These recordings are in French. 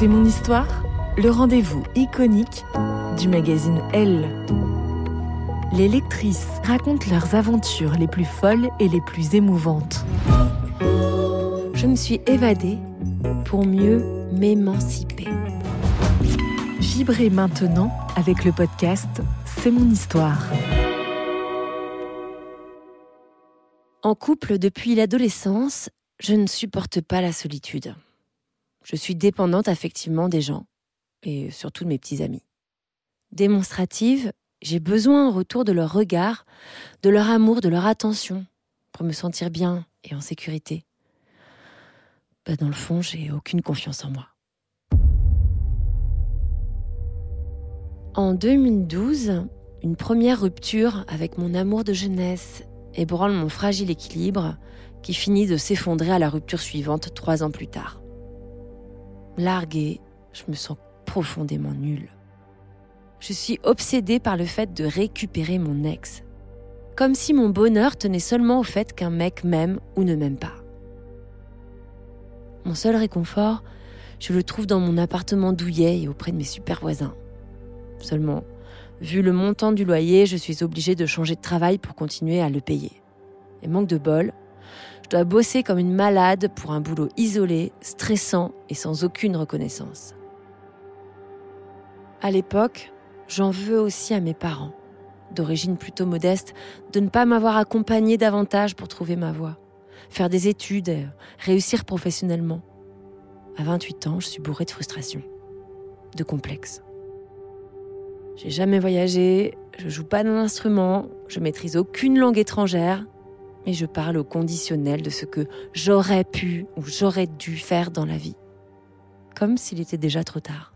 C'est mon histoire, le rendez-vous iconique du magazine Elle. Les lectrices racontent leurs aventures les plus folles et les plus émouvantes. Je me suis évadée pour mieux m'émanciper. Vibrez maintenant avec le podcast C'est mon histoire. En couple depuis l'adolescence, je ne supporte pas la solitude. Je suis dépendante affectivement des gens, et surtout de mes petits amis. Démonstrative, j'ai besoin en retour de leur regard, de leur amour, de leur attention, pour me sentir bien et en sécurité. Bah, dans le fond, j'ai aucune confiance en moi. En 2012, une première rupture avec mon amour de jeunesse ébranle mon fragile équilibre qui finit de s'effondrer à la rupture suivante trois ans plus tard. Larguée, je me sens profondément nulle. Je suis obsédée par le fait de récupérer mon ex. Comme si mon bonheur tenait seulement au fait qu'un mec m'aime ou ne m'aime pas. Mon seul réconfort, je le trouve dans mon appartement douillet et auprès de mes super voisins. Seulement, vu le montant du loyer, je suis obligée de changer de travail pour continuer à le payer. Et manque de bol, je dois bosser comme une malade pour un boulot isolé, stressant et sans aucune reconnaissance. À l'époque, j'en veux aussi à mes parents, d'origine plutôt modeste, de ne pas m'avoir accompagnée davantage pour trouver ma voie faire des études, réussir professionnellement. À 28 ans, je suis bourrée de frustration, de complexes. J'ai jamais voyagé, je joue pas d'un instrument, je maîtrise aucune langue étrangère, mais je parle au conditionnel de ce que j'aurais pu ou j'aurais dû faire dans la vie. Comme s'il était déjà trop tard.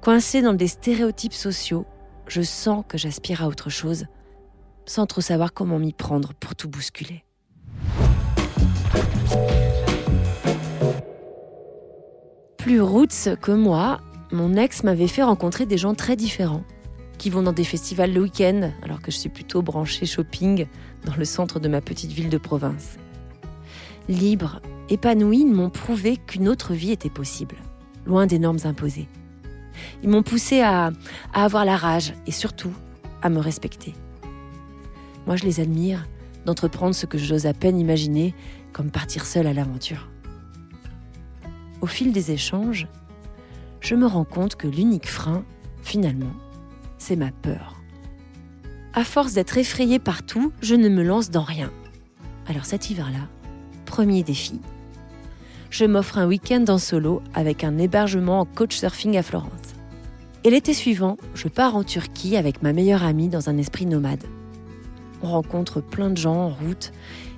Coincée dans des stéréotypes sociaux, je sens que j'aspire à autre chose, sans trop savoir comment m'y prendre pour tout bousculer. Plus roots que moi, mon ex m'avait fait rencontrer des gens très différents, qui vont dans des festivals le week-end, alors que je suis plutôt branchée shopping dans le centre de ma petite ville de province. Libres, épanouis, ils m'ont prouvé qu'une autre vie était possible, loin des normes imposées. Ils m'ont poussé à, à avoir la rage et surtout à me respecter. Moi, je les admire d'entreprendre ce que j'ose à peine imaginer, comme partir seule à l'aventure au fil des échanges, je me rends compte que l'unique frein, finalement, c'est ma peur. À force d'être effrayée partout, je ne me lance dans rien. Alors cet hiver-là, premier défi. Je m'offre un week-end en solo avec un hébergement en coach surfing à Florence. Et l'été suivant, je pars en Turquie avec ma meilleure amie dans un esprit nomade. On rencontre plein de gens en route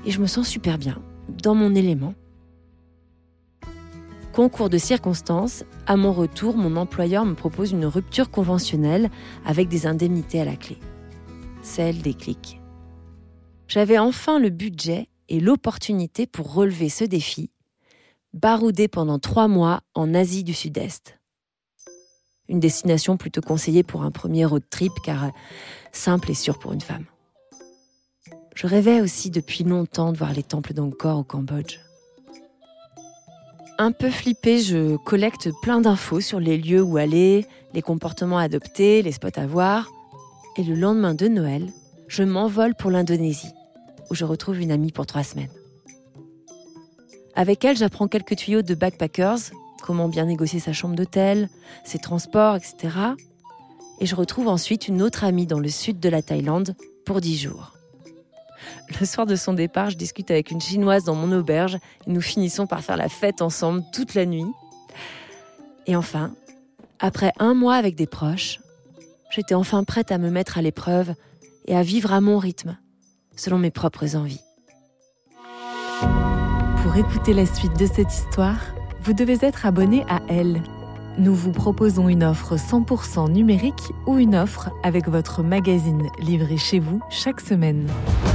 et je me sens super bien, dans mon élément. Concours de circonstances, à mon retour, mon employeur me propose une rupture conventionnelle avec des indemnités à la clé. Celle des clics. J'avais enfin le budget et l'opportunité pour relever ce défi, barouder pendant trois mois en Asie du Sud-Est. Une destination plutôt conseillée pour un premier road trip car simple et sûr pour une femme. Je rêvais aussi depuis longtemps de voir les temples d'Angkor au Cambodge. Un peu flippée, je collecte plein d'infos sur les lieux où aller, les comportements adoptés, les spots à voir. Et le lendemain de Noël, je m'envole pour l'Indonésie, où je retrouve une amie pour trois semaines. Avec elle, j'apprends quelques tuyaux de backpackers, comment bien négocier sa chambre d'hôtel, ses transports, etc. Et je retrouve ensuite une autre amie dans le sud de la Thaïlande pour dix jours. Le soir de son départ, je discute avec une chinoise dans mon auberge et nous finissons par faire la fête ensemble toute la nuit. Et enfin, après un mois avec des proches, j'étais enfin prête à me mettre à l'épreuve et à vivre à mon rythme, selon mes propres envies. Pour écouter la suite de cette histoire, vous devez être abonné à Elle. Nous vous proposons une offre 100% numérique ou une offre avec votre magazine livré chez vous chaque semaine.